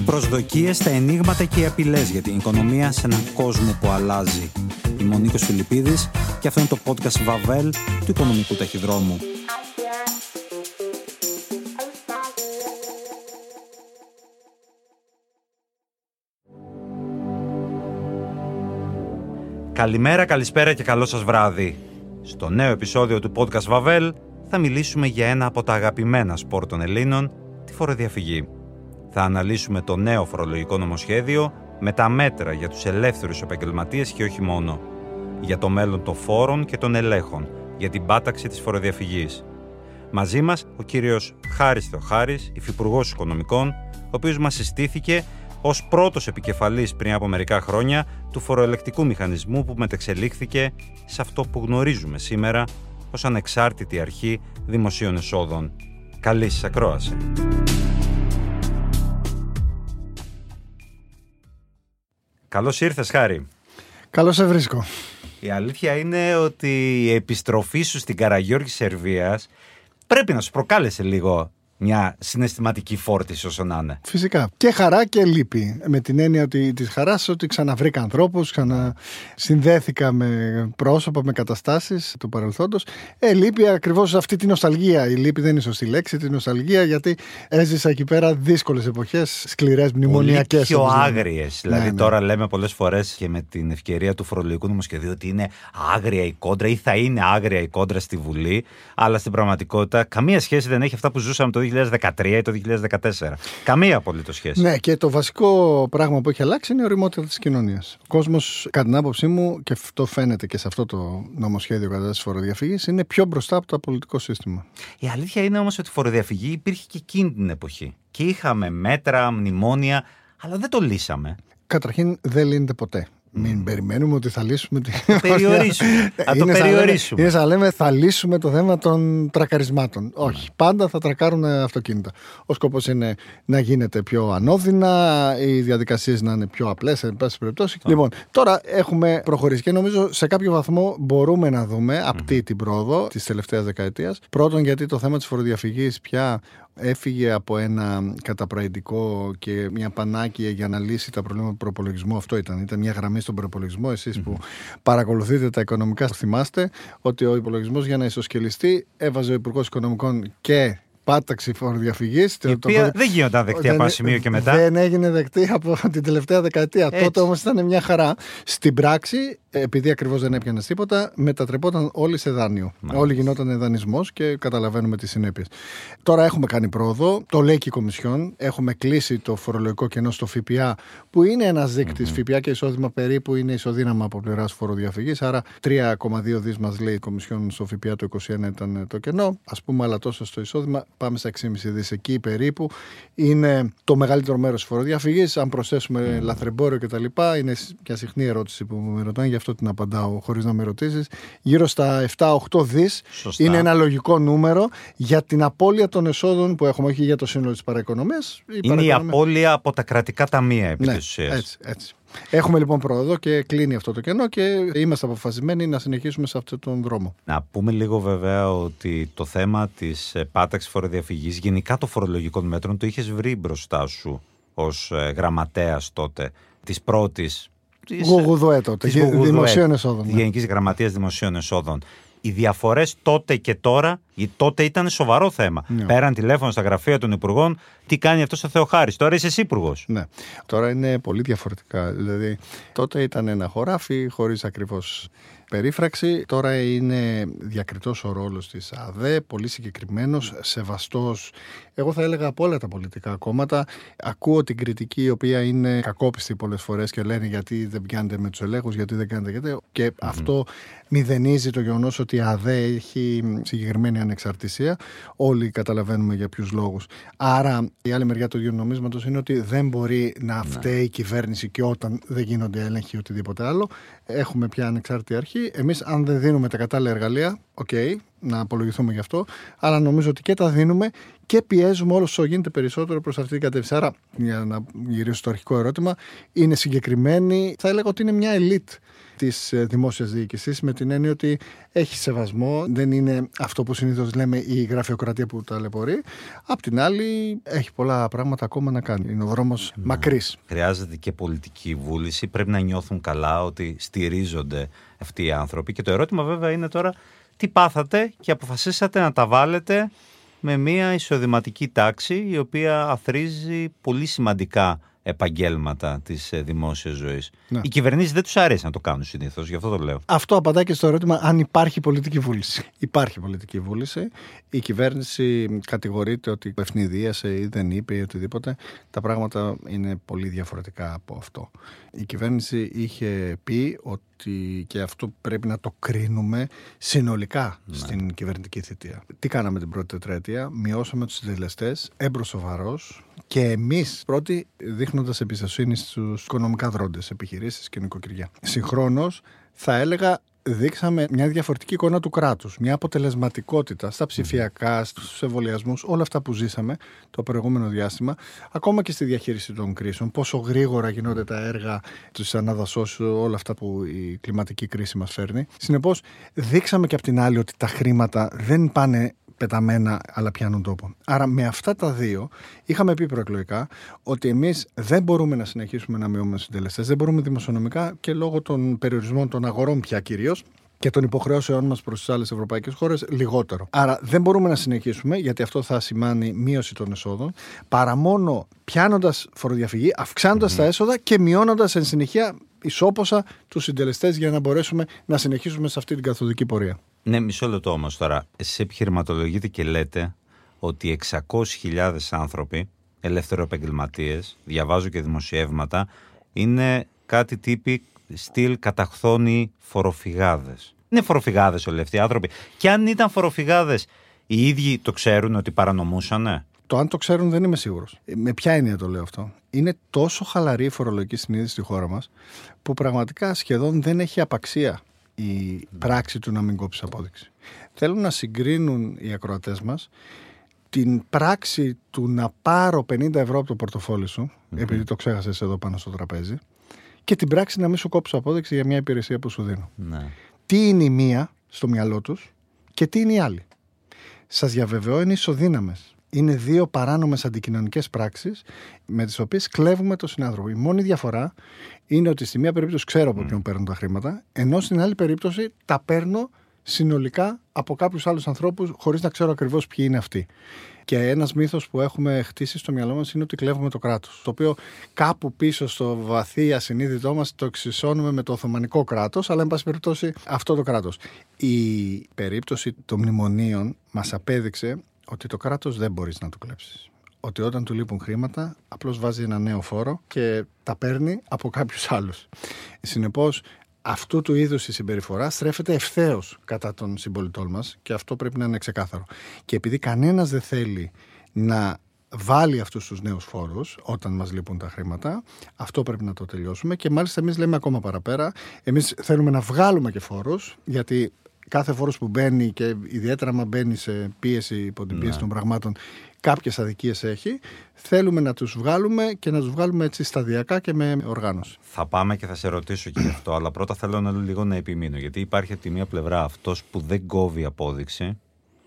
Οι προσδοκίες, τα ενίγματα και οι απειλές για την οικονομία σε έναν κόσμο που αλλάζει. Είμαι ο Νίκος Φιλιππίδης και αυτό είναι το podcast Βαβέλ του Οικονομικού Ταχυδρόμου. Καλημέρα, καλησπέρα και καλό σας βράδυ. Στο νέο επεισόδιο του podcast Βαβέλ θα μιλήσουμε για ένα από τα αγαπημένα σπορ των Ελλήνων, τη φοροδιαφυγή. Θα αναλύσουμε το νέο φορολογικό νομοσχέδιο με τα μέτρα για τους ελεύθερους επαγγελματίες και όχι μόνο. Για το μέλλον των φόρων και των ελέγχων, για την πάταξη της φοροδιαφυγής. Μαζί μας ο κύριος Χάρης Θεοχάρης, Υφυπουργός Οικονομικών, ο οποίος μας συστήθηκε ως πρώτος επικεφαλής πριν από μερικά χρόνια του φοροελεκτικού μηχανισμού που μετεξελίχθηκε σε αυτό που γνωρίζουμε σήμερα ως ανεξάρτητη αρχή δημοσίων εσόδων. Καλή σας ακρόαση. Καλώς ήρθες Χάρη. Καλώς σε βρίσκω. Η αλήθεια είναι ότι η επιστροφή σου στην Καραγιώργη Σερβίας πρέπει να σου προκάλεσε λίγο μια συναισθηματική φόρτιση όσο να είναι. Φυσικά. Και χαρά και λύπη. Με την έννοια ότι της χαράς ότι ξαναβρήκα ανθρώπους, ξανασυνδέθηκα με πρόσωπα, με καταστάσεις του παρελθόντος. Ε, λύπη ακριβώς αυτή τη νοσταλγία. Η λύπη δεν είναι σωστή λέξη, τη νοσταλγία, γιατί έζησα εκεί πέρα δύσκολες εποχές, σκληρές μνημονιακές. Πιο άγριες. Δηλαδή, ναι, ναι. τώρα λέμε πολλές φορές και με την ευκαιρία του φορολογικού νομοσχεδίου ότι είναι άγρια η κόντρα ή θα είναι άγρια η κόντρα στη Βουλή. Αλλά στην πραγματικότητα καμία σχέση δεν έχει αυτά που ζούσαμε το 2013 ή το 2014. Καμία απολύτως σχέση. Ναι, και το βασικό πράγμα που έχει αλλάξει είναι η οριμότητα της κοινωνίας. Ο κόσμος, κατά την άποψή μου, και αυτό φαίνεται και σε αυτό το νομοσχέδιο κατά τη φοροδιαφυγής, είναι πιο μπροστά από το πολιτικό σύστημα. Η αλήθεια είναι όμως ότι η φοροδιαφυγή υπήρχε και εκείνη την εποχή. Και είχαμε μέτρα, μνημόνια, αλλά δεν το λύσαμε. Καταρχήν δεν λύνεται ποτέ. Μην περιμένουμε ότι θα λύσουμε. Το περιορίσουμε. θα το περιορίσουμε. Είναι σαν να λέμε θα λύσουμε το θέμα των τρακαρισμάτων. Όχι. Πάντα θα τρακάρουν αυτοκίνητα. Ο σκοπός είναι να γίνεται πιο ανώδυνα, οι διαδικασίες να είναι πιο απλές, εν πάση περιπτώσει. Λοιπόν, τώρα έχουμε προχωρήσει και νομίζω σε κάποιο βαθμό μπορούμε να δούμε απτή την πρόοδο της τελευταίας δεκαετίας. Πρώτον, γιατί το θέμα της φοροδιαφυγής πια έφυγε από ένα καταπραϊντικό και μια πανάκια για να λύσει τα προβλήματα του προπολογισμού. Αυτό ήταν. Ήταν μια γραμμή στον προπολογισμό. Εσείς που παρακολουθείτε τα οικονομικά, θυμάστε ότι ο υπολογισμός για να ισοσκελιστεί έβαζε ο Υπουργός Οικονομικών και πάταξη φοροδιαφυγής. Η οποία δεν γίνονταν δεκτή από ένα σημείο και μετά. Δεν έγινε δεκτή από την τελευταία δεκαετία. Έτσι. Τότε όμως ήταν μια χαρά. Στην πράξη επειδή ακριβώς δεν έπιανες τίποτα, μετατρεπόταν όλοι σε δάνειο. Μάλιστα. Όλοι γινόταν δανεισμό και καταλαβαίνουμε τις συνέπειες. Τώρα έχουμε κάνει πρόοδο, το λέει και η Κομισιόν. Έχουμε κλείσει το φορολογικό κενό στο ΦΠΑ, που είναι ένας δείκτης. Mm-hmm. ΦΠΑ και εισόδημα περίπου είναι ισοδύναμα από πλευράς φοροδιαφυγής. Άρα 3,2 δις μας λέει η Κομισιόν στο ΦΠΑ το 2021 ήταν το κενό. Α πούμε, αλλά τόσο στο εισόδημα πάμε στα 6,5 δις εκεί περίπου. Είναι το μεγαλύτερο μέρος της φοροδιαφυγής. Αν προσθέσουμε mm. λαθρεμπόριο κτλ., είναι μια συχνή ερώτηση που με ρωτάνε αυτό την απαντάω χωρίς να με ρωτήσεις. Γύρω στα 7-8 δις είναι ένα λογικό νούμερο για την απώλεια των εσόδων που έχουμε, όχι για το σύνολο της παραοικονομίας. Η είναι η απώλεια από τα κρατικά ταμεία επί ναι, της Έτσι, έτσι. Έχουμε λοιπόν πρόοδο και κλείνει αυτό το κενό και είμαστε αποφασισμένοι να συνεχίσουμε σε αυτόν τον δρόμο. Να πούμε λίγο βέβαια ότι το θέμα της πάταξη φοροδιαφυγής, γενικά των φορολογικών μέτρων, το είχες βρει μπροστά σου ως ε, γραμματέας τότε της πρώτης Γουγουδουέ τότε. Δημοσίων εσόδων. Ναι. Γενικής Γραμματείας Δημοσίων Εσόδων. Οι διαφορές τότε και τώρα, τότε ήταν σοβαρό θέμα. Ναι. Πέραν τηλέφωνο στα γραφεία των υπουργών, τι κάνει αυτός ο Θεοχάρης. Τώρα είσαι εσύ υπουργός. Ναι. Τώρα είναι πολύ διαφορετικά. Δηλαδή, τότε ήταν ένα χωράφι χωρίς ακριβώς περίφραξη. Τώρα είναι διακριτός ο ρόλος της ΑΔΕ, πολύ συγκεκριμένος, σεβαστός, εγώ θα έλεγα από όλα τα πολιτικά κόμματα. Ακούω την κριτική η οποία είναι κακόπιστη πολλές φορές και λένε γιατί δεν πιάνετε με τους ελέγχους, γιατί δεν κάνετε γιατί. Και αυτό μηδενίζει το γεγονός ότι η ΑΑΔΕ έχει συγκεκριμένη ανεξαρτησία. Όλοι καταλαβαίνουμε για ποιους λόγους. Άρα Η άλλη μεριά του ίδιου νομίσματος είναι ότι δεν μπορεί να Ναι. φταίει η κυβέρνηση και όταν δεν γίνονται έλεγχοι ή οτιδήποτε άλλο. Έχουμε πια ανεξάρτητη αρχή. Εμείς, αν δεν δίνουμε τα κατάλληλα εργαλεία, οκ, να απολογηθούμε γι' αυτό. Αλλά νομίζω ότι και τα δίνουμε και πιέζουμε όλο όσο γίνεται περισσότερο προς αυτή την κατεύθυνση. Άρα, για να γυρίσω στο αρχικό ερώτημα, είναι συγκεκριμένη, θα έλεγα ότι είναι μια ελίτ της δημόσιας διοίκησης με την έννοια ότι έχει σεβασμό, δεν είναι αυτό που συνήθως λέμε η γραφειοκρατία που ταλαιπωρεί. Απ' την άλλη, έχει πολλά πράγματα ακόμα να κάνει. Είναι ο δρόμος μακρύς. Χρειάζεται και πολιτική βούληση. Πρέπει να νιώθουν καλά ότι στηρίζονται αυτοί οι άνθρωποι. Και το ερώτημα βέβαια είναι τώρα τι πάθατε και αποφασίσατε να τα βάλετε με μια εισοδηματική τάξη η οποία αθρίζει πολύ σημαντικά επαγγέλματα της ε, δημόσιας ζωής. Ναι. Οι κυβερνήσεις δεν τους αρέσει να το κάνουν συνήθως, γι' αυτό το λέω. Αυτό απαντάει και στο ερώτημα αν υπάρχει πολιτική βούληση. Υπάρχει πολιτική βούληση. Η κυβέρνηση κατηγορείται ότι ευνηδίασε ή δεν είπε ή οτιδήποτε. Τα πράγματα είναι πολύ διαφορετικά από αυτό. Η κυβέρνηση είχε πει ότι και αυτό πρέπει να το κρίνουμε συνολικά στην κυβερνητική θητεία. Τι κάναμε την πρώτη τετραετία, μειώσαμε τους συντελεστές, έμπρος σοβαρός και εμείς πρώτοι δείχνοντας εμπιστοσύνη στους οικονομικά δρόντες, επιχειρήσεις και νοικοκυριά. Συγχρόνως θα έλεγα δείξαμε μια διαφορετική εικόνα του κράτους, μια αποτελεσματικότητα στα ψηφιακά, στους εμβολιασμούς, όλα αυτά που ζήσαμε το προηγούμενο διάστημα, ακόμα και στη διαχείριση των κρίσεων, πόσο γρήγορα γίνονται τα έργα της αναδασώσεως, όλα αυτά που η κλιματική κρίση μας φέρνει. Συνεπώς, δείξαμε και από την άλλη ότι τα χρήματα δεν πάνε πεταμένα αλλά πιάνουν τόπο. Άρα με αυτά τα δύο είχαμε πει προεκλογικά ότι εμείς δεν μπορούμε να συνεχίσουμε να μειώνουμε συντελεστές, δεν μπορούμε δημοσιονομικά και λόγω των περιορισμών των αγορών πια κυρίως και των υποχρεώσεών μας προς τις άλλες ευρωπαϊκές χώρες λιγότερο. Άρα δεν μπορούμε να συνεχίσουμε, γιατί αυτό θα σημάνει μείωση των εσόδων, παρά μόνο πιάνοντας φοροδιαφυγή, αυξάνοντας τα έσοδα και μειώνοντας εν συνεχεία ισόποσα τους συντελεστές για να μπορέσουμε να συνεχίσουμε σε αυτή την καθοδική πορεία. Ναι, μισό λεπτό όμως τώρα. Εσείς επιχειρηματολογείτε και λέτε ότι 600.000 άνθρωποι, ελευθεροεπαγγελματίες, διαβάζω και δημοσιεύματα, είναι κάτι τύποι στυλ καταχθόνοι φοροφυγάδες. Είναι φοροφυγάδες όλοι αυτοί οι άνθρωποι. Και αν ήταν φοροφυγάδες, οι ίδιοι το ξέρουν ότι παρανομούσανε; Το αν το ξέρουν δεν είμαι σίγουρος. Με ποια έννοια το λέω αυτό; Είναι τόσο χαλαρή η φορολογική συνείδηση στη χώρα μας, που πραγματικά σχεδόν δεν έχει απαξία η πράξη του να μην κόψεις απόδειξη. Θέλουν να συγκρίνουν οι ακροατές μας την πράξη του να πάρω 50 ευρώ από το πορτοφόλι σου, επειδή το ξέχασες εδώ πάνω στο τραπέζι, και την πράξη να μην σου κόψω απόδειξη για μια υπηρεσία που σου δίνω. Ναι. Τι είναι η μία στο μυαλό τους και τι είναι η άλλη. Σας διαβεβαιώ, είναι ισοδύναμες. Είναι δύο παράνομες αντικοινωνικές πράξεις με τις οποίες κλέβουμε τον συνάνθρωπο. Η μόνη διαφορά είναι ότι στη μία περίπτωση ξέρω από ποιον παίρνω τα χρήματα, ενώ στην άλλη περίπτωση τα παίρνω συνολικά από κάποιους άλλους ανθρώπους χωρίς να ξέρω ακριβώς ποιοι είναι αυτοί. Και ένας μύθος που έχουμε χτίσει στο μυαλό μας είναι ότι κλέβουμε το κράτος. Το οποίο κάπου πίσω στο βαθύ ασυνείδητό μας το εξισώνουμε με το Οθωμανικό κράτος, αλλά εν πάση περιπτώσει αυτό το κράτος. Η περίπτωση των μνημονίων μας απέδειξε ότι το κράτος δεν μπορείς να το κλέψεις. Ότι όταν του λείπουν χρήματα, απλώς βάζει ένα νέο φόρο και τα παίρνει από κάποιους άλλους. Συνεπώς, αυτού του είδους η συμπεριφορά στρέφεται ευθέως κατά των συμπολιτών μας και αυτό πρέπει να είναι ξεκάθαρο. Και επειδή κανένας δεν θέλει να βάλει αυτούς τους νέους φόρους όταν μας λείπουν τα χρήματα. Αυτό πρέπει να το τελειώσουμε και μάλιστα εμείς λέμε ακόμα παραπέρα. Εμείς θέλουμε να βγάλουμε και φόρους γιατί κάθε φόρος που μπαίνει και ιδιαίτερα μα μπαίνει σε πίεση υπό την πίεση των πραγμάτων κάποιες αδικίες έχει. Θέλουμε να τους βγάλουμε και να τους βγάλουμε έτσι σταδιακά και με οργάνωση. Θα πάμε και θα σε ρωτήσω και γι' αυτό, αλλά πρώτα θέλω να λίγο να επιμείνω. Γιατί υπάρχει από τη μία πλευρά αυτός που δεν κόβει απόδειξη,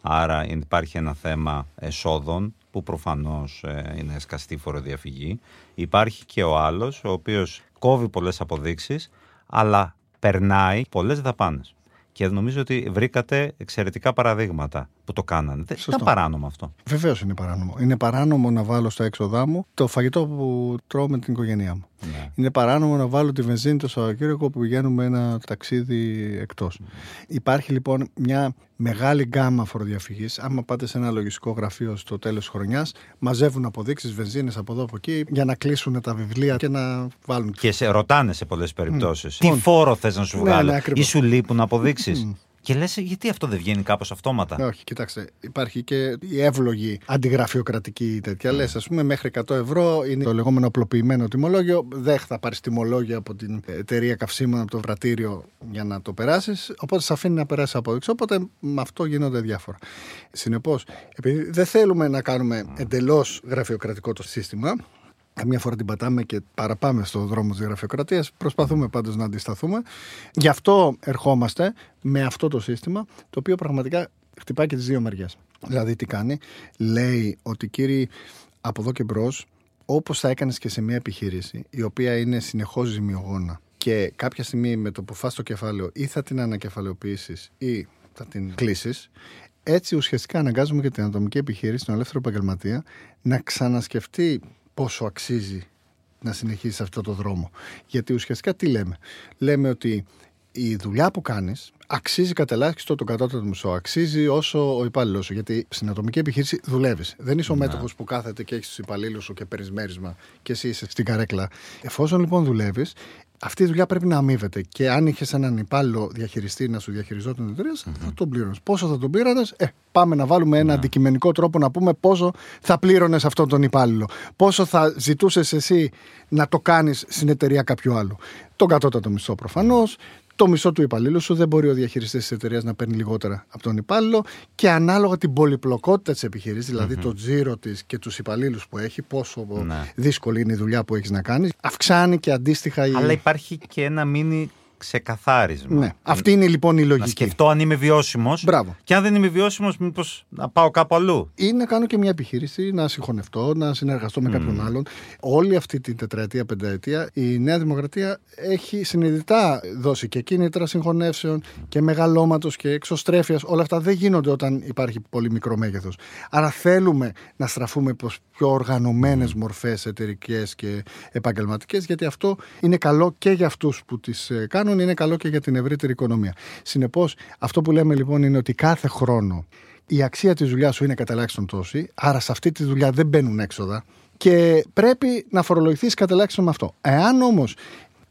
άρα υπάρχει ένα θέμα εσόδων που προφανώς είναι σκαστή φοροδιαφυγή. Υπάρχει και ο άλλος, ο οποίος κόβει πολλές αποδείξεις, αλλά περνάει πολλές δαπάνες. Και νομίζω ότι βρήκατε εξαιρετικά παραδείγματα που το κάνανε. Δεν ήταν παράνομο αυτό. Βεβαίως είναι παράνομο. Είναι παράνομο να βάλω στα έξοδά μου το φαγητό που τρώω με την οικογένειά μου. Ναι. Είναι παράνομο να βάλω τη βενζίνη το Σαββατοκύριακο που πηγαίνουμε ένα ταξίδι εκτός. Υπάρχει λοιπόν μια μεγάλη γκάμα φοροδιαφυγής. Άμα πάτε σε ένα λογιστικό γραφείο στο τέλος της χρονιάς, μαζεύουν αποδείξεις βενζίνες από εδώ από εκεί για να κλείσουν τα βιβλία και να βάλουν. Και σε ρωτάνε σε πολλές περιπτώσεις. Τι Λοιπόν. φόρο θες να σου Ναι, βγάλω, ναι, ακριβώς. ή σου λείπουν αποδείξεις; Και λες, γιατί αυτό δεν βγαίνει κάπως αυτόματα; Ε, Όχι, κοιτάξτε, υπάρχει και η εύλογη αντιγραφειοκρατική τέτοια. Ναι. Λες, ας πούμε, μέχρι 100 ευρώ είναι το λεγόμενο απλοποιημένο τιμολόγιο. Δεν θα πάρεις τιμολόγιο από την εταιρεία καυσίμων, από το βρατήριο για να το περάσεις. Οπότε σε αφήνει να περάσει απόδειξη. Οπότε με αυτό γίνονται διάφορα. Συνεπώς, επειδή δεν θέλουμε να κάνουμε εντελώς γραφειοκρατικό το σύστημα, Καμιά φορά την πατάμε και παραπάμε στο δρόμο της γραφειοκρατίας. Προσπαθούμε πάντως να αντισταθούμε. Γι' αυτό ερχόμαστε με αυτό το σύστημα, το οποίο πραγματικά χτυπάει και τις δύο μεριές. Δηλαδή, τι κάνει, λέει ότι κύριοι, από εδώ και μπρος, όπως θα έκανες και σε μια επιχείρηση, η οποία είναι συνεχώς ζημιογόνα και κάποια στιγμή με το που φας το κεφάλαιο ή θα την ανακεφαλαιοποιήσεις ή θα την κλείσεις, έτσι ουσιαστικά αναγκάζουμε και την ατομική επιχείρηση, τον ελεύθερο επαγγελματία, να ξανασκεφτεί πόσο αξίζει να συνεχίσει αυτό το δρόμο. Γιατί ουσιαστικά τι λέμε; Λέμε ότι η δουλειά που κάνεις αξίζει κατά ελάχιστο το κατώτατο μισό. Αξίζει όσο ο υπάλληλος σου. Γιατί στην ατομική επιχείρηση δουλεύεις. Δεν είσαι ο μέτοχος που κάθεται και έχεις τους υπαλλήλους σου και παίρνει μέρισμα και εσύ είσαι στην καρέκλα. Εφόσον λοιπόν δουλεύεις, αυτή η δουλειά πρέπει να αμείβεται. Και αν είχες έναν υπάλληλο διαχειριστή να σου διαχειριζόταν την εταιρεία, θα τον πλήρωνες. Πόσο θα τον πλήρωνες, ε, πάμε να βάλουμε ένα αντικειμενικό τρόπο να πούμε πόσο θα πλήρωνες αυτόν τον υπάλληλο. Πόσο θα ζητούσες εσύ να το κάνεις στην εταιρεία κάποιου άλλου. Τον κατώτατο μισθό προφανώς, το μισό του υπαλλήλου σου δεν μπορεί ο διαχειριστής της εταιρείας να παίρνει λιγότερα από τον υπάλληλο και ανάλογα την πολυπλοκότητα της επιχείρηση, δηλαδή το τζίρο της και τους υπαλλήλους που έχει, πόσο Ναι. δύσκολη είναι η δουλειά που έχεις να κάνεις, αυξάνει και αντίστοιχα η. Αλλά υπάρχει και ένα μίνι ξεκαθάρισμα. Ναι. Αυτή είναι λοιπόν η Να λογική. σκεφτώ αν είμαι βιώσιμος. Μπράβο. Και αν δεν είμαι βιώσιμος, μήπως να πάω κάπου αλλού. Ή να κάνω και μια επιχείρηση, να συγχωνευτώ, να συνεργαστώ με κάποιον άλλον. Όλη αυτή την τετραετία, πενταετία, η Νέα Δημοκρατία έχει συνειδητά δώσει και κίνητρα συγχωνεύσεων και μεγαλώματος και εξωστρέφειας. Όλα αυτά δεν γίνονται όταν υπάρχει πολύ μικρό μέγεθος. Άρα θέλουμε να στραφούμε προς πιο οργανωμένες μορφές εταιρικές και επαγγελματικές, γιατί αυτό είναι καλό και για αυτούς που τις κάνουν, είναι καλό και για την ευρύτερη οικονομία. Συνεπώς, αυτό που λέμε λοιπόν είναι ότι κάθε χρόνο η αξία της δουλειάς σου είναι κατά ελάχιστον τόση, άρα σε αυτή τη δουλειά δεν μπαίνουν έξοδα και πρέπει να φορολογηθείς κατά ελάχιστον με αυτό. Εάν όμως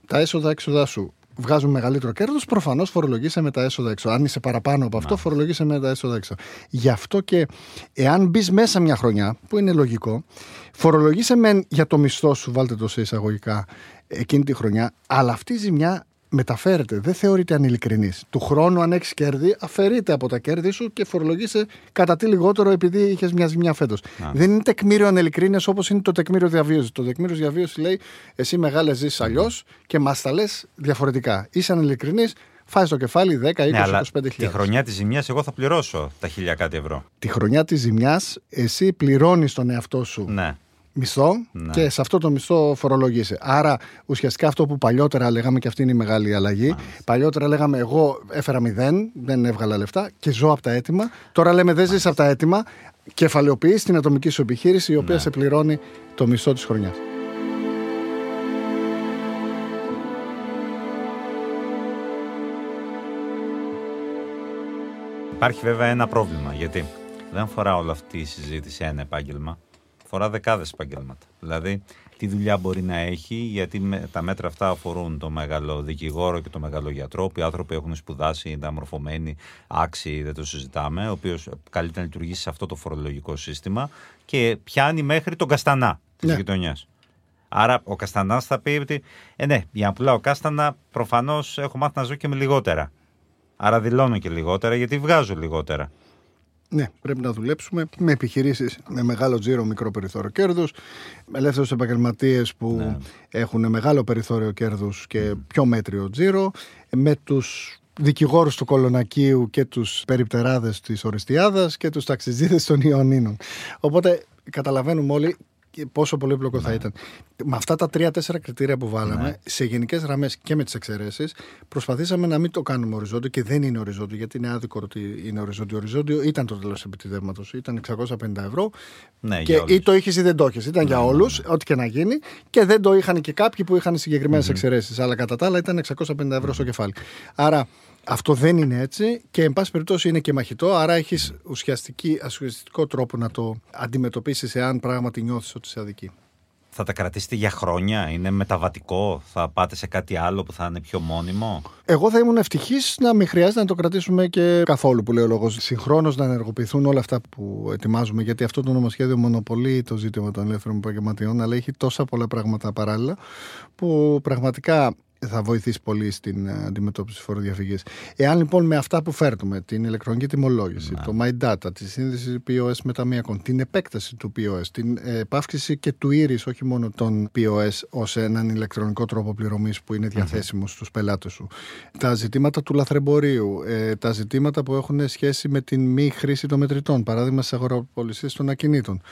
τα έσοδα-έξοδα σου βγάζουν μεγαλύτερο κέρδος, προφανώς φορολογείσαι με τα έσοδα έξω. Αν είσαι παραπάνω από αυτό, φορολογείσαι με τα έσοδα έξω. Γι' αυτό και εάν μπεις μέσα μια χρονιά, που είναι λογικό, φορολογείσαι μεν για το μισθό σου, βάλτε το σε εισαγωγικά, εκείνη τη χρονιά, αλλά αυτή η ζημιά μεταφέρεται. Δεν θεωρείται ανηλικρινή. Του χρόνου, αν έχεις κέρδη, αφαιρείται από τα κέρδη σου και φορολογείσαι κατά τι λιγότερο επειδή είχες μια ζημιά φέτος. Δεν είναι τεκμήριο ανελικρίνεια όπως είναι το τεκμήριο διαβίωσης. Το τεκμήριο διαβίωσης λέει εσύ μεγάλες ζεις αλλιώς και μας τα λες διαφορετικά. Είσαι ανελικρινή, φάει το κεφάλι 10, 20, Ναι, αλλά 25 τη χρονιά της ζημιάς, εγώ θα πληρώσω τα χίλια κάτι ευρώ. Τη χρονιά της ζημιάς, εσύ πληρώνεις τον εαυτό σου Ναι. Μισθό Ναι. και σε αυτό το μισθό φορολογείσαι. Άρα ουσιαστικά αυτό που παλιότερα λέγαμε και αυτή είναι η μεγάλη αλλαγή. Παλιότερα λέγαμε εγώ έφερα μηδέν, δεν έβγαλα λεφτά και ζω από τα έτοιμα. Τώρα λέμε δεν ζεις από τα έτοιμα, κεφαλαιοποιείς την ατομική σου επιχείρηση η οποία σε πληρώνει το μισθό της χρονιάς. Υπάρχει βέβαια ένα πρόβλημα γιατί δεν αφορά όλη αυτή η συζήτηση ένα επάγγελμα. Αφορά δεκάδες επαγγέλματα. Δηλαδή, τι δουλειά μπορεί να έχει, γιατί με- τα μέτρα αυτά αφορούν το μεγάλο δικηγόρο και το μεγάλο γιατρό, που οι άνθρωποι έχουν σπουδάσει, είναι αμορφωμένοι, άξιοι, δεν το συζητάμε, ο οποίος καλείται να λειτουργήσει σε αυτό το φορολογικό σύστημα και πιάνει μέχρι τον καστανά της Ναι. γειτονιάς. Άρα ο Καστανάς θα πει ότι, ε, ναι, για να πουλάω κάστανα, προφανώς έχω μάθει να ζω και με λιγότερα. Άρα δηλώνω και λιγότερα γιατί βγάζω λιγότερα. Ναι, πρέπει να δουλέψουμε με επιχειρήσεις με μεγάλο τζίρο, μικρό περιθώριο κέρδους, με ελεύθερους επαγγελματίες που Ναι. έχουν μεγάλο περιθώριο κέρδους και πιο μέτριο τζίρο, με τους δικηγόρους του Κολονακίου και τους περιπτεράδες της Οριστιάδας και τους ταξιτζίδες των Ιωαννίνων. Οπότε καταλαβαίνουμε όλοι και πόσο πολύπλοκο θα ήταν. Με αυτά τα τρία-τέσσερα κριτήρια που βάλαμε, σε γενικές γραμμές και με τις εξαιρέσεις, προσπαθήσαμε να μην το κάνουμε οριζόντιο και δεν είναι οριζόντιο, γιατί είναι άδικο ότι είναι οριζόντιο. Οριζόντιο ήταν το τέλος επιτιδεύματος, ήταν 650 ευρώ. Ναι, και για όλους. ή το είχες ή δεν το είχες. Ήταν για όλους, ό,τι και να γίνει. Και δεν το είχαν και κάποιοι που είχαν συγκεκριμένες εξαιρέσεις. Αλλά κατά τα άλλα ήταν 650 ευρώ στο κεφάλι. Άρα αυτό δεν είναι έτσι και εν πάση περιπτώσει είναι και μαχητό. Άρα έχεις ουσιαστικό τρόπο να το αντιμετωπίσεις εάν πράγματι νιώθεις ότι σε αδικεί. Θα τα κρατήσετε για χρόνια, είναι μεταβατικό, θα πάτε σε κάτι άλλο που θα είναι πιο μόνιμο; Εγώ θα ήμουν ευτυχής να μην χρειάζεται να το κρατήσουμε και καθόλου που λέει ο λόγος. Συγχρόνως να ενεργοποιηθούν όλα αυτά που ετοιμάζουμε, γιατί αυτό το νομοσχέδιο μονοπολεί το ζήτημα των ελεύθερων επαγγελματιών, αλλά έχει τόσα πολλά πράγματα παράλληλα που πραγματικά θα βοηθήσει πολύ στην ε, αντιμετώπιση φοροδιαφυγής. Εάν λοιπόν με αυτά που φέρνουμε, την ηλεκτρονική τιμολόγηση, το My Data, τη σύνδεση POS με ταμιακών, την επέκταση του POS, την επαύξηση και του Iris, όχι μόνο των POS, ως έναν ηλεκτρονικό τρόπο πληρωμής που είναι διαθέσιμο στους πελάτες σου, τα ζητήματα του λαθρεμπορίου, ε, τα ζητήματα που έχουν σχέση με την μη χρήση των μετρητών, παράδειγμα στι αγοραπολισίε των ακινήτων.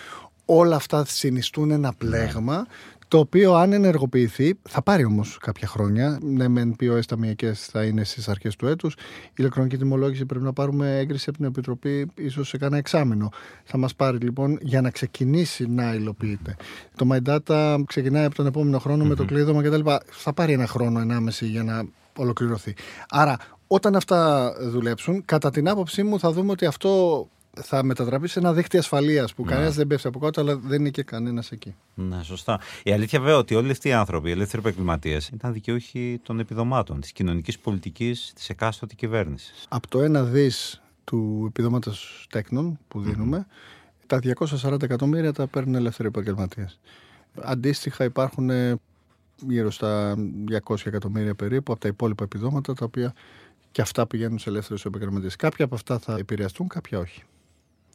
Όλα αυτά συνιστούν ένα πλέγμα το οποίο αν ενεργοποιηθεί, θα πάρει όμως κάποια χρόνια. Ναι, μεν POS ταμιακές θα είναι στις αρχές του έτους. Η ηλεκτρονική τιμολόγηση πρέπει να πάρουμε έγκριση από την Επιτροπή, ίσως σε κάνα εξάμεινο. Θα μας πάρει λοιπόν για να ξεκινήσει να υλοποιείται. Το My Data ξεκινάει από τον επόμενο χρόνο με το κλείδωμα κτλ. Θα πάρει ένα χρόνο, ενάμεση για να ολοκληρωθεί. Άρα, όταν αυτά δουλέψουν, κατά την άποψή μου θα δούμε ότι αυτό θα μετατραπεί σε ένα δίχτυ ασφαλείας που Ναι. κανένας δεν πέφτει από κάτω, αλλά δεν είναι και κανένας εκεί. Ναι, σωστά. Η αλήθεια βέβαια ότι όλοι αυτοί οι άνθρωποι, οι ελεύθεροι επαγγελματίες, ήταν δικαιούχοι των επιδομάτων της κοινωνικής πολιτικής της εκάστοτε κυβέρνησης. Από το ένα δις του επιδόματος τέκνων που δίνουμε, τα 240 εκατομμύρια τα παίρνουν ελεύθεροι επαγγελματίες. Αντίστοιχα υπάρχουν ε, γύρω στα 200 εκατομμύρια περίπου από τα υπόλοιπα επιδόματα, τα οποία και αυτά πηγαίνουν σε ελεύθερους επαγγελματίες. Κάποια από αυτά θα επηρεαστούν, κάποια όχι.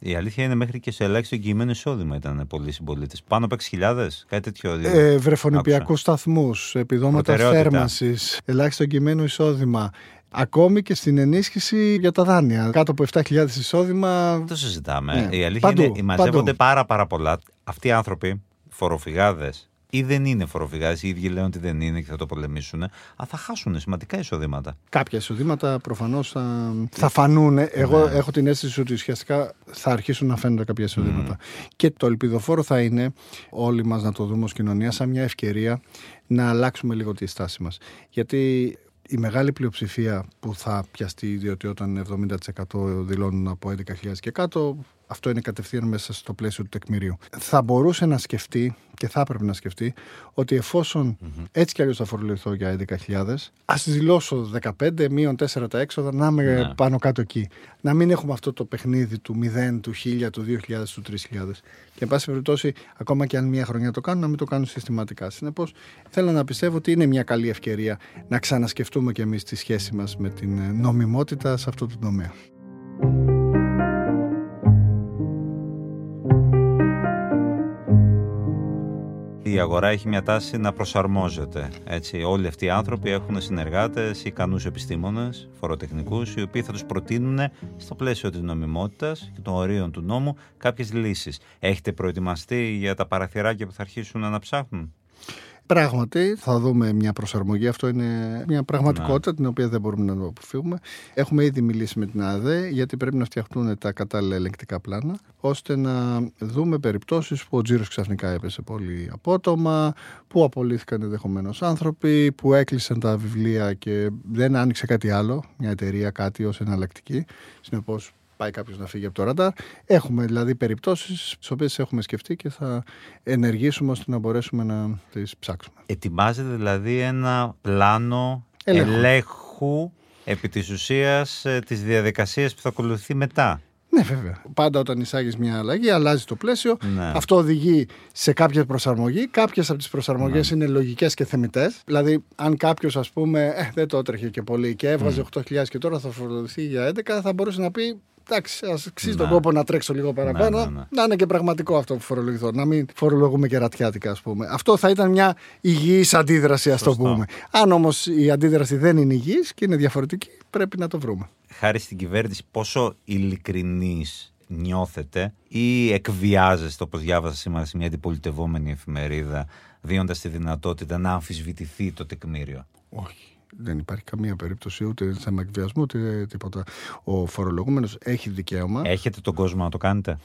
Η αλήθεια είναι μέχρι και σε ελάχιστο εγγυημένο εισόδημα ήταν πολλοί συμπολίτες. Πάνω από 6.000, κάτι τέτοιο. Ε, βρεφονιπιακούς σταθμούς, επιδόματα Προτεραιότητα. θέρμανσης, ελάχιστο εγγυημένο εισόδημα. Ακόμη και στην ενίσχυση για τα δάνεια. Κάτω από 7.000 εισόδημα. Δεν το συζητάμε. Ναι. Η αλήθεια Παντού, είναι μαζεύονται παντού. πάρα, πάρα πολλά. Αυτοί οι άνθρωποι, φοροφυγάδες ή δεν είναι φοροφυγάδε, οι ίδιοι λένε ότι δεν είναι και θα το πολεμήσουν, α, θα χάσουν σημαντικά εισοδήματα. Κάποια εισοδήματα προφανώς θα, θα φανούν. Εγώ Ναι. έχω την αίσθηση ότι ουσιαστικά θα αρχίσουν να φαίνονται κάποια εισοδήματα. Και το ελπιδοφόρο θα είναι όλοι μας να το δούμε ως κοινωνία σαν μια ευκαιρία να αλλάξουμε λίγο τη στάση μας. Γιατί η μεγάλη πλειοψηφία που θα πιαστεί, διότι όταν 70% δηλώνουν από 11.000 και κάτω, αυτό είναι κατευθείαν μέσα στο πλαίσιο του τεκμηρίου. Θα μπορούσε να σκεφτεί και θα έπρεπε να σκεφτεί ότι εφόσον έτσι κι αλλιώς θα φορολογηθώ για 11.000, ας δηλώσω 15 μείον 4 τα έξοδα να είμαι Ναι. πάνω κάτω εκεί. Να μην έχουμε αυτό το παιχνίδι του 0, του 1000, του 2000, του 3000. Και εν πάση περιπτώσει, ακόμα και αν μία χρονιά το κάνουν, να μην το κάνουν συστηματικά. Συνεπώς, θέλω να πιστεύω ότι είναι μια καλή ευκαιρία να ξανασκεφτούμε κι εμείς τη σχέση μας με την ε, νομιμότητα σε αυτό το τομέα. Η αγορά έχει μια τάση να προσαρμόζεται. Έτσι, όλοι αυτοί οι άνθρωποι έχουν συνεργάτες, ικανούς επιστήμονες, φοροτεχνικούς, οι οποίοι θα τους προτείνουν στο πλαίσιο της νομιμότητας και των ορίων του νόμου κάποιες λύσεις. Έχετε προετοιμαστεί για τα παραθυράκια που θα αρχίσουν να ψάχνουν. Πράγματι, θα δούμε μια προσαρμογή. Αυτό είναι μια πραγματικότητα την οποία δεν μπορούμε να το αποφύγουμε. Έχουμε ήδη μιλήσει με την ΑΔΕ γιατί πρέπει να φτιαχτούν τα κατάλληλα ελεγκτικά πλάνα ώστε να δούμε περιπτώσεις που ο τζίρος ξαφνικά έπεσε πολύ απότομα, που απολύθηκαν ενδεχομένως άνθρωποι, που έκλεισαν τα βιβλία και δεν άνοιξε κάτι άλλο, μια εταιρεία κάτι ως εναλλακτική. Συνεπώς πάει κάποιος να φύγει από το ραντάρ. Έχουμε δηλαδή περιπτώσεις τι οποίες έχουμε σκεφτεί και θα ενεργήσουμε ώστε να μπορέσουμε να τις ψάξουμε. Ετοιμάζεται δηλαδή ένα πλάνο Ελέγχου. ελέγχου επί της ουσίας ε, της διαδικασίας που θα ακολουθεί μετά. Ναι, βέβαια. Πάντα όταν εισάγεις μια αλλαγή, αλλάζει το πλαίσιο. Ναι. Αυτό οδηγεί σε κάποια προσαρμογή. Κάποιες από τις προσαρμογές είναι λογικές και θεμητές. Δηλαδή, αν κάποιος, ας πούμε, ε, δεν το έτρεχε και πολύ και έβγαζε 8.000 και τώρα θα φορολογηθεί για 11, θα μπορούσε να πει. Εντάξει, ας αξίζει τον Ναι. κόπο να τρέξω λίγο παραπάνω. Ναι, ναι, ναι. Να είναι και πραγματικό αυτό που φορολογηθώ. Να μην φορολογούμε και ρατιάτικα, ας πούμε. Αυτό θα ήταν μια υγιής αντίδραση, ας το Σωστό. πούμε. Αν όμως η αντίδραση δεν είναι υγιής και είναι διαφορετική, πρέπει να το βρούμε. Χάρη στην κυβέρνηση πόσο ειλικρινής νιώθετε ή εκβιάζεστε όπως διάβασα σήμερα σε μια αντιπολιτευόμενη εφημερίδα δίνοντας τη δυνατότητα να αμφισβητηθεί το τεκμήριο; Όχι. Δεν υπάρχει καμία περίπτωση ούτε θέμα εκβιασμού ούτε τίποτα. Ο φορολογούμενος έχει δικαίωμα. Έχετε τον κόσμο να το κάνετε;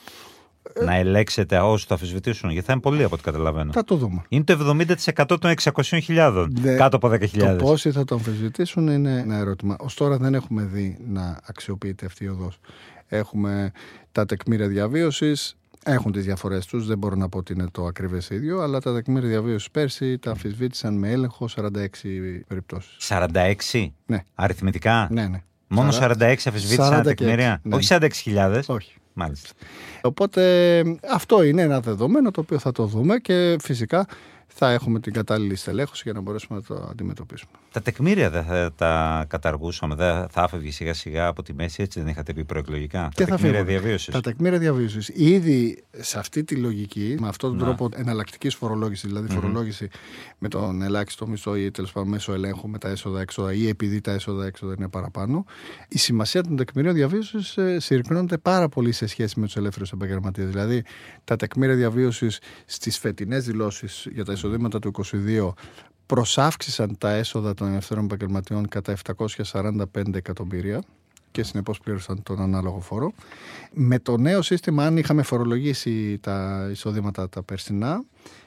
να ελέξετε όσου το αμφισβητήσουν, γιατί θα είναι πολλοί από ό,τι καταλαβαίνω. Θα το δούμε. Είναι το 70% των 600.000 Ναι. κάτω από 10.000. Το πόσοι θα το αμφισβητήσουν είναι ένα ερώτημα. Ω τώρα δεν έχουμε δει να αξιοποιείται αυτή η οδός. Έχουμε τα τεκμήρια διαβίωσης. Έχουν τις διαφορές τους. Δεν μπορώ να πω ότι είναι το ακριβές ίδιο, αλλά τα τεκμήρια διαβίωσης πέρσι τα αμφισβήτησαν με έλεγχο 46 περιπτώσεις. 46 Ναι. αριθμητικά; Ναι, ναι. Μόνο Σαρα- 46 αφισβήτησαν 46, τεκμήρια. ναι. Όχι 46.000. Όχι. Μάλιστα. Οπότε αυτό είναι ένα δεδομένο το οποίο θα το δούμε και φυσικά θα έχουμε την κατάλληλη στελέχωση για να μπορέσουμε να το αντιμετωπίσουμε. Τα τεκμήρια δεν θα τα καταργούσαμε, δεν θα άφευγε σιγά σιγά από τη μέση, έτσι δεν είχατε πει προεκλογικά. Και τα θα τεκμήρια φύγουμε. διαβίωσης. Τα τεκμήρια διαβίωσης. Ήδη σε αυτή τη λογική, με αυτόν τον Να. τρόπο εναλλακτικής φορολόγησης, δηλαδή φορολόγηση με τον ελάχιστο μισθό ή τέλος πάντων μέσω ελέγχου με τα έσοδα-έξοδα ή επειδή τα έσοδα-έξοδα είναι παραπάνω, η σημασία των τεκμηρίων διαβίωσης συρρυκνώνεται πάρα πολύ σε σχέση με τους ελεύθερους επαγγελματίες. Δηλαδή, τα τεκμήρια διαβίωσης στις φετινές δηλώσεις για τα εισοδήματα του 2022 προσάυξησαν τα έσοδα των ελευθέρων επαγγελματιών κατά 745 εκατομμύρια και συνεπώς πλήρωσαν τον ανάλογο φόρο. Με το νέο σύστημα, αν είχαμε φορολογήσει τα εισοδήματα τα περσινά,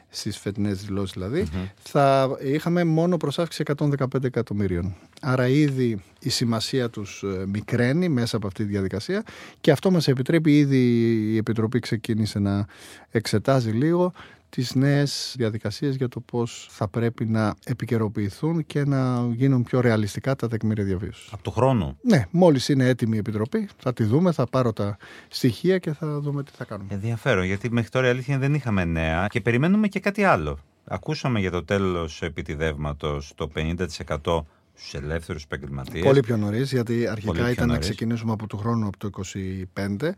στις φετινές δηλώσεις δηλαδή, θα είχαμε μόνο προσάυξη 115 εκατομμύριων. Άρα ήδη η σημασία τους ε, μικραίνει μέσα από αυτή τη διαδικασία και αυτό μας επιτρέπει ήδη η Επιτροπή ξεκίνησε να εξετάζει λίγο τις νέες διαδικασίες για το πώς θα πρέπει να επικαιροποιηθούν και να γίνουν πιο ρεαλιστικά τα τεκμήρια διαβίωσης. Από του χρόνου. Ναι, μόλις είναι έτοιμη η Επιτροπή, θα τη δούμε, θα πάρω τα στοιχεία και θα δούμε τι θα κάνουμε. Ενδιαφέρον, γιατί μέχρι τώρα η αλήθεια είναι δεν είχαμε νέα και περιμένουμε και κάτι άλλο. Ακούσαμε για το τέλος επιτιδεύματος το 50% στους ελεύθερους επαγγελματίες. Πολύ πιο νωρίς, γιατί αρχικά Πολύ πιο ήταν να νωρίς. ξεκινήσουμε από του χρόνου, από το 25.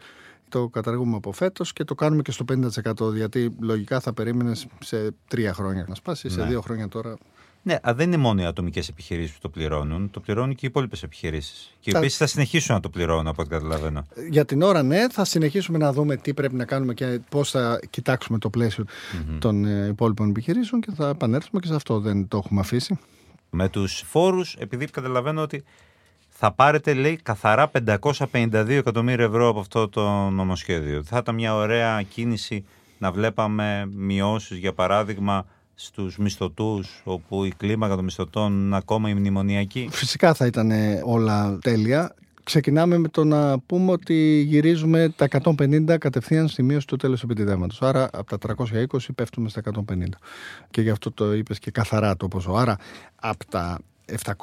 Το καταργούμε από φέτος και το κάνουμε και στο 50%. Γιατί λογικά θα περίμενες σε τρία χρόνια να σπάσει, σε Ναι. δύο χρόνια τώρα. Ναι, α, δεν είναι μόνο οι ατομικές επιχειρήσεις που το πληρώνουν. Το πληρώνουν και οι υπόλοιπες επιχειρήσεις. Και οι Τα- οποίες θα συνεχίσουν να το πληρώνουν, από ό,τι καταλαβαίνω. Για την ώρα, ναι, θα συνεχίσουμε να δούμε τι πρέπει να κάνουμε και πώς θα κοιτάξουμε το πλαίσιο των ε, υπόλοιπων επιχειρήσεων και θα επανέλθουμε και σε αυτό. Δεν το έχουμε αφήσει. Με τους φόρους, επειδή καταλαβαίνω ότι θα πάρετε, λέει, καθαρά 552 εκατομμύρια ευρώ από αυτό το νομοσχέδιο. Θα ήταν μια ωραία κίνηση να βλέπαμε μειώσεις, για παράδειγμα, στους μισθωτούς, όπου η κλίμακα των μισθωτών είναι ακόμα η μνημονιακή. Φυσικά θα ήταν ε, όλα τέλεια. Ξεκινάμε με το να πούμε ότι γυρίζουμε τα 150 κατευθείαν στη μείωση του τέλους επιτιδέματος. Άρα από τα 320 πέφτουμε στα 150. Και γι' αυτό το είπες και καθαρά το ποσό. Άρα από τα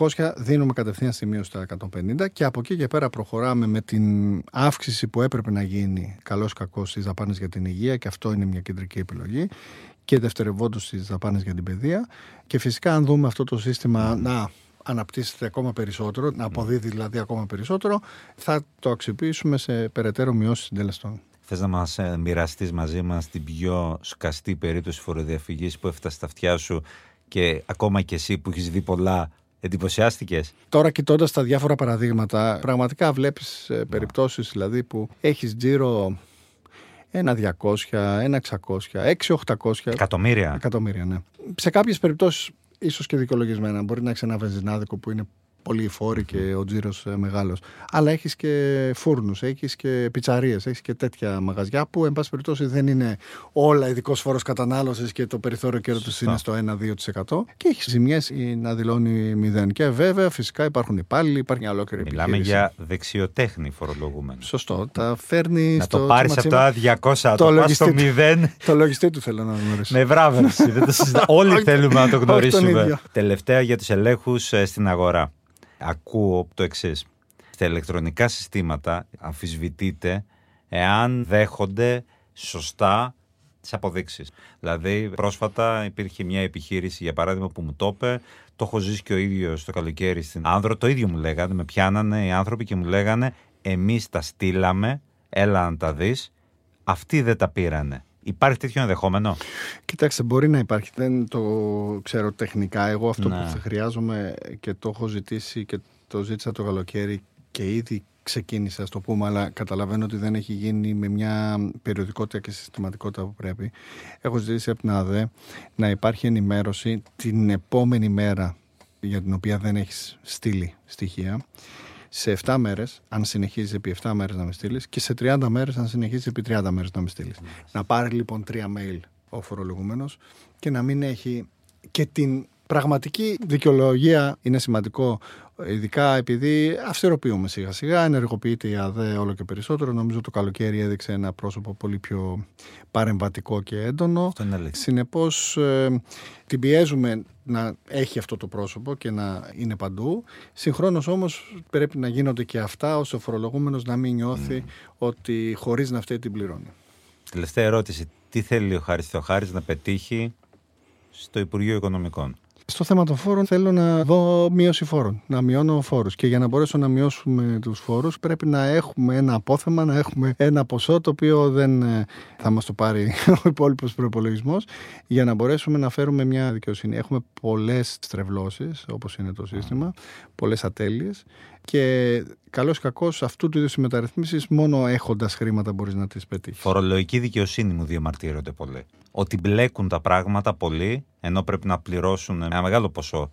700 δίνουμε κατευθείαν στη μείωση στα 150 και από εκεί και πέρα προχωράμε με την αύξηση που έπρεπε να γίνει καλώς κακώς στις δαπάνες για την υγεία και αυτό είναι μια κεντρική επιλογή και δευτερευόντως στις δαπάνες για την παιδεία και φυσικά αν δούμε αυτό το σύστημα να αναπτύσσεται ακόμα περισσότερο, να αποδίδει δηλαδή ακόμα περισσότερο, θα το αξιοποιήσουμε σε περαιτέρω μειώσεις συντελεστών. Θες να μας ε, μοιραστείς μαζί μας την πιο σκαστή περίπτωση φοροδιαφυγής που έφτασε στα αυτιά σου και ακόμα και εσύ που έχεις δει πολλά εντυπωσιάστηκες. Τώρα κοιτώντας τα διάφορα παραδείγματα, πραγματικά βλέπεις περιπτώσεις δηλαδή που έχεις τζίρο ένα 200, ένα 600, 6-800 Εκατομμύρια. εκατομμύρια. Ναι. Σε κάποιες περιπτώσεις, ίσως και δικαιολογισμένα, μπορεί να έχεις ένα βενζινάδικο που είναι πολύ φόροι και ο τζίρος μεγάλος. Αλλά έχεις και φούρνους, έχεις και πιτσαρίες, έχεις και τέτοια μαγαζιά που, εν πάση περιπτώσει, δεν είναι όλα ειδικός φόρος κατανάλωσης και το περιθώριο κέρδου Σωστά. είναι στο 1-2% και έχεις ζημιές ή να δηλώνει μηδέν. Και βέβαια, φυσικά υπάρχουν υπάλληλοι, υπάρχει μια ολόκληρη Μιλάμε επιχείρηση. για δεξιοτέχνη φορολογούμενο. Σωστό. Τα φέρνει Να στο το πάρεις από τσιματσίμα. το 200, να Το το πας λογιστή στο του. 0 Το λογιστή του θέλω να γνωρίσω. με βράβευση. Δεν το συζητά- Όλοι Όχι- θέλουμε να το όχι τον γνωρίσουμε. ίδιο. Τελευταία για τους ελέγχους ε, στην αγορά. Ακούω το εξής. Στα ηλεκτρονικά συστήματα αμφισβητείται εάν δέχονται σωστά τις αποδείξεις. Δηλαδή, πρόσφατα υπήρχε μια επιχείρηση, για παράδειγμα, που μου το είπε, το έχω ζήσει και ο ίδιος το καλοκαίρι στην Άνδρο, το ίδιο μου λέγανε, με πιάνανε οι άνθρωποι και μου λέγανε εμείς τα στείλαμε, έλα να τα δεις, αυτοί δεν τα πήρανε. Υπάρχει τέτοιο ενδεχόμενο; Κοιτάξτε, μπορεί να υπάρχει. Δεν το ξέρω τεχνικά. Εγώ αυτό Ναι. που θα χρειάζομαι και το έχω ζητήσει και το ζήτησα το καλοκαίρι και ήδη ξεκίνησα, ας το πούμε, αλλά καταλαβαίνω ότι δεν έχει γίνει με μια περιοδικότητα και συστηματικότητα που πρέπει. Έχω ζητήσει από την ΑΔΕ να υπάρχει ενημέρωση την επόμενη μέρα για την οποία δεν έχεις στείλει στοιχεία. Σε 7 μέρες, αν συνεχίζεις επί 7 μέρες να με στείλεις, και σε 30 μέρες, αν συνεχίζεις επί 30 μέρες να με στείλεις. Να πάρει λοιπόν τρία mail ο φορολογούμενο και να μην έχει και την πραγματική δικαιολογία είναι σημαντικό Ειδικά επειδή αυστηροποιούμε σιγά σιγά, ενεργοποιείται η ΑΔΕ όλο και περισσότερο. Νομίζω το καλοκαίρι έδειξε ένα πρόσωπο πολύ πιο παρεμβατικό και έντονο. Συνεπώς, ε, την πιέζουμε να έχει αυτό το πρόσωπο και να είναι παντού. Συγχρόνως όμως πρέπει να γίνονται και αυτά ώστε ο φορολογούμενος να μην νιώθει ότι χωρίς να φταίει την πληρώνει. Τελευταία ερώτηση. Τι θέλει ο Χάρης; Θεοχάρης να πετύχει στο Υπουργείο Οικονομικών. Στο θέμα των φόρων θέλω να δω μείωση φόρων, να μειώνω φόρους. Και για να μπορέσω να μειώσουμε τους φόρους πρέπει να έχουμε ένα απόθεμα, να έχουμε ένα ποσό το οποίο δεν ε, θα μας το πάρει ο υπόλοιπος προπολογισμός για να μπορέσουμε να φέρουμε μια δικαιοσύνη. Έχουμε πολλές στρεβλώσεις όπως είναι το σύστημα, πολλές ατέλειες και καλός ή κακός αυτού του είδους οι μεταρρυθμίσεις μόνο έχοντας χρήματα μπορείς να τις πετύχεις. Φορολογική δικαιοσύνη μου διαμαρτύρονται πολύ. Ότι μπλέκουν τα πράγματα πολύ, ενώ πρέπει να πληρώσουν ένα μεγάλο ποσό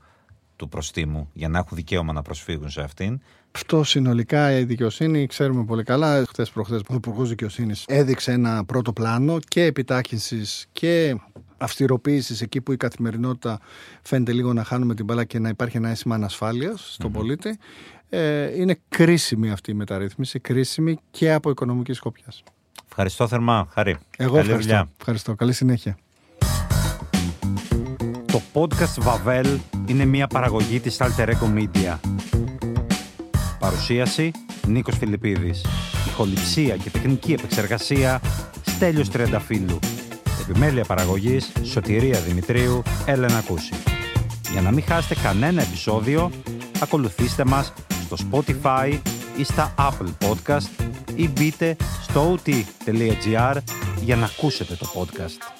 του προστίμου για να έχουν δικαίωμα να προσφύγουν σε αυτήν. Αυτό συνολικά η δικαιοσύνη ξέρουμε πολύ καλά. Χθες προχθές ο Υπουργός Δικαιοσύνης έδειξε ένα πρώτο πλάνο και επιτάχυνσης και αυστηροποίησης εκεί που η καθημερινότητα φαίνεται λίγο να χάνουμε την μπάλα και να υπάρχει ένα αίσθημα ανασφάλειας στον πολίτη. Ε, είναι κρίσιμη αυτή η μεταρρύθμιση, κρίσιμη και από οικονομικής σκοπιάς. Ευχαριστώ θερμά, Χαρή. Εγώ Καλή ευχαριστώ. Δουλειά. ευχαριστώ. Καλή συνέχεια. Το podcast Vavel είναι μια παραγωγή της Alter Eco Media. Παρουσίαση Νίκος Φιλιππίδης. Ηχοληψία και τεχνική επεξεργασία Στέλιος Τριανταφύλου. Επιμέλεια παραγωγής Σωτηρία Δημητρίου Έλενα Κούση. Για να μην χάσετε κανένα επεισόδιο, ακολουθήστε μας στο Spotify ή στα Apple Podcast ή μπείτε στο ot.gr για να ακούσετε το podcast.